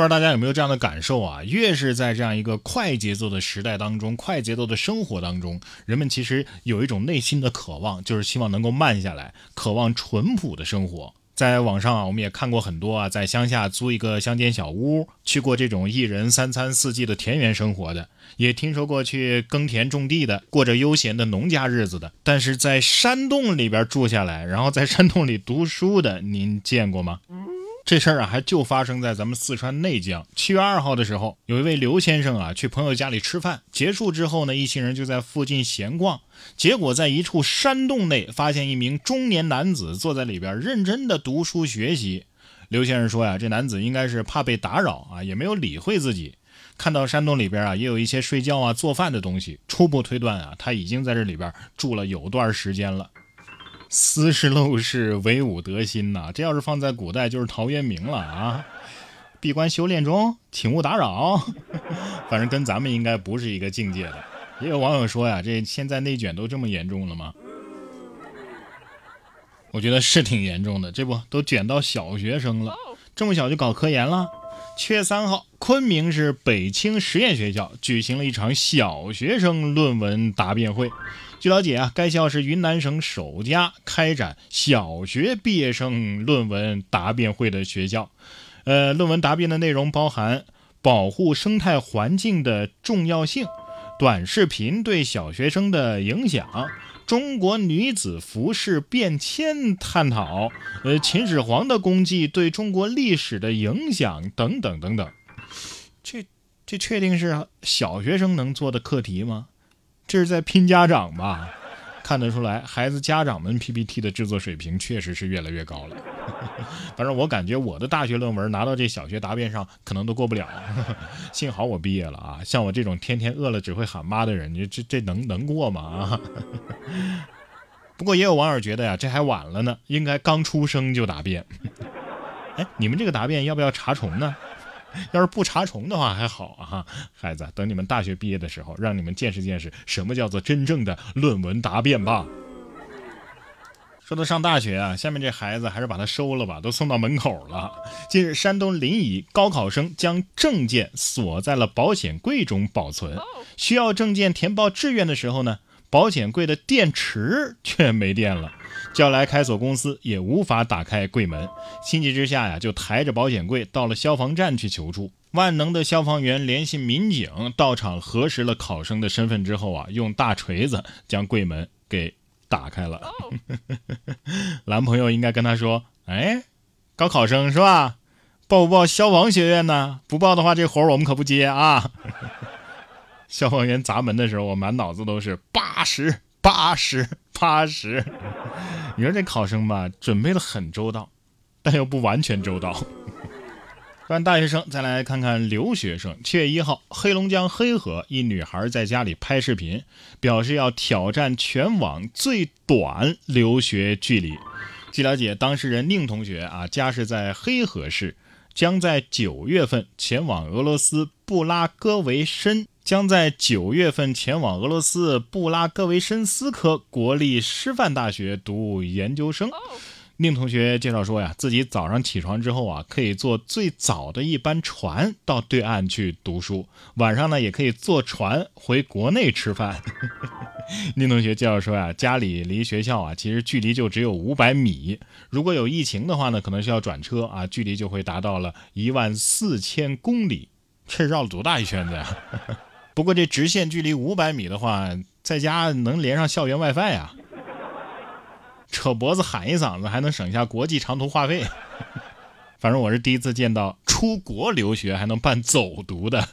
不知道大家有没有这样的感受啊？越是在这样一个快节奏的时代当中，快节奏的生活当中，人们其实有一种内心的渴望，就是希望能够慢下来，渴望淳朴的生活。在网上啊，我们也看过很多啊，在乡下租一个乡间小屋，去过这种一人三餐四季的田园生活的，也听说过去耕田种地的，过着悠闲的农家日子的。但是在山洞里边住下来，然后在山洞里读书的，您见过吗？这事儿啊，还就发生在咱们四川内江。七月二号的时候，有一位刘先生啊，去朋友家里吃饭，结束之后呢，一行人就在附近闲逛，结果在一处山洞内发现一名中年男子坐在里边，认真的读书学习。刘先生说呀，这男子应该是怕被打扰啊，也没有理会自己。看到山洞里边啊，也有一些睡觉啊、做饭的东西，初步推断啊，他已经在这里边住了有段时间了。斯是陋室，惟吾德馨呐！这要是放在古代，就是陶渊明了啊！闭关修炼中，请勿打扰。反正跟咱们应该不是一个境界的。也有网友说呀，这现在内卷都这么严重了吗？我觉得是挺严重的，这不都卷到小学生了，这么小就搞科研了。七月三号，昆明市北清实验学校举行了一场小学生论文答辩会。据了解啊，该校是云南省首家开展小学毕业生论文答辩会的学校。呃，论文答辩的内容包含保护生态环境的重要性、短视频对小学生的影响、中国女子服饰变迁探讨、呃秦始皇的功绩对中国历史的影响等等等等。这这确定是小学生能做的课题吗？这是在拼家长吧？看得出来，孩子家长们 PPT 的制作水平确实是越来越高了。反正我感觉我的大学论文拿到这小学答辩上，可能都过不了。幸好我毕业了啊！像我这种天天饿了只会喊妈的人，你这这能能过吗？啊！不过也有网友觉得呀，这还晚了呢，应该刚出生就答辩。哎，你们这个答辩要不要查重呢？要是不查重的话还好啊，孩子，等你们大学毕业的时候，让你们见识见识什么叫做真正的论文答辩吧。说到上大学啊，下面这孩子还是把他收了吧，都送到门口了。近日，山东临沂高考生将证件锁在了保险柜中保存，需要证件填报志愿的时候呢，保险柜的电池却没电了。叫来开锁公司也无法打开柜门，心急之下呀，就抬着保险柜到了消防站去求助。万能的消防员联系民警到场核实了考生的身份之后啊，用大锤子将柜门给打开了。男朋友应该跟他说：“哎，高考生是吧？报不报消防学院呢？不报的话，这活我们可不接啊。” 消防员砸门的时候，我满脑子都是八十八十 八十。你说这考生吧，准备的很周到，但又不完全周到。说完大学生，再来看看留学生。七月一号，黑龙江黑河一女孩在家里拍视频，表示要挑战全网最短留学距离。据了解，当事人宁同学啊，家是在黑河市，将在九月份前往俄罗斯布拉戈维申。将在九月份前往俄罗斯布拉戈维申斯科国立师范大学读研究生。宁同学介绍说呀，自己早上起床之后啊，可以坐最早的一班船到对岸去读书，晚上呢也可以坐船回国内吃饭。宁同学介绍说呀，家里离学校啊其实距离就只有五百米，如果有疫情的话呢，可能需要转车啊，距离就会达到了一万四千公里，这绕了多大一圈子呀？不过这直线距离五百米的话，在家能连上校园 WiFi 呀，扯脖子喊一嗓子还能省下国际长途话费。反正我是第一次见到出国留学还能办走读的。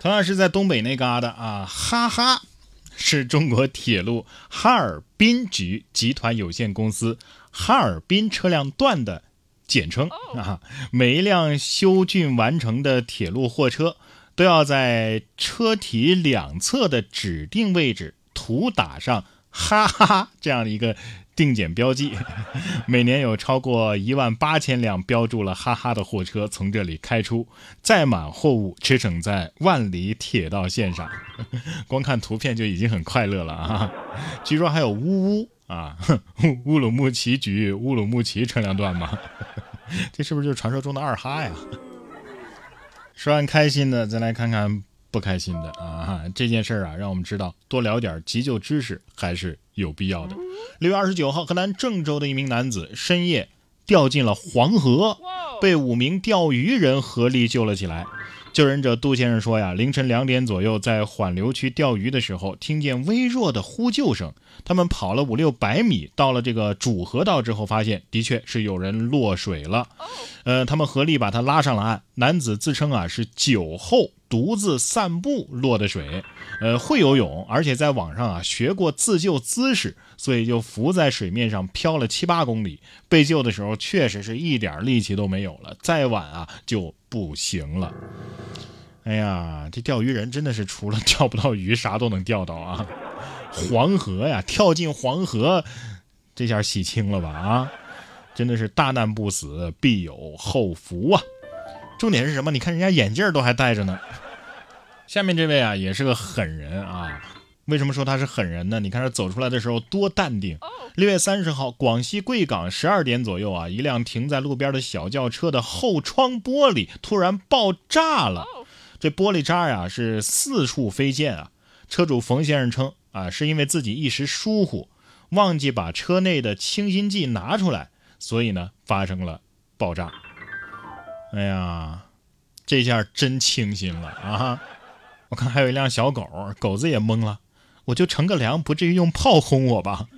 同样是在东北那旮瘩啊，哈哈，是中国铁路哈尔滨局集团有限公司哈尔滨车辆段的简称啊。每一辆修竣完成的铁路货车。都要在车体两侧的指定位置涂打上哈哈哈这样的一个定检标记，每年有超过一万八千辆标注了“哈哈”的货车从这里开出，载满货物驰骋在万里铁道线上。光看图片就已经很快乐了啊！据说还有呜呜啊，乌鲁木齐局乌鲁木齐车辆段吗？这是不是就是传说中的二哈呀？说完开心的，再来看看不开心的啊！这件事儿啊，让我们知道多聊点急救知识还是有必要的。六月二十九号，河南郑州的一名男子深夜掉进了黄河，被五名钓鱼人合力救了起来。救人者杜先生说呀，凌晨两点左右，在缓流区钓鱼的时候，听见微弱的呼救声。他们跑了五六百米，到了这个主河道之后，发现的确是有人落水了。呃，他们合力把他拉上了岸。男子自称啊是酒后独自散步落的水，呃，会游泳，而且在网上啊学过自救姿势，所以就浮在水面上漂了七八公里。被救的时候确实是一点力气都没有了，再晚啊就不行了。哎呀，这钓鱼人真的是除了钓不到鱼，啥都能钓到啊！黄河呀，跳进黄河，这下洗清了吧？啊，真的是大难不死，必有后福啊！重点是什么？你看人家眼镜都还戴着呢。下面这位啊，也是个狠人啊。为什么说他是狠人呢？你看他走出来的时候多淡定。六月三十号，广西贵港十二点左右啊，一辆停在路边的小轿车的后窗玻璃突然爆炸了。这玻璃渣呀是四处飞溅啊！车主冯先生称啊，是因为自己一时疏忽，忘记把车内的清新剂拿出来，所以呢发生了爆炸。哎呀，这下真清新了啊！我看还有一辆小狗，狗子也懵了，我就乘个凉，不至于用炮轰我吧？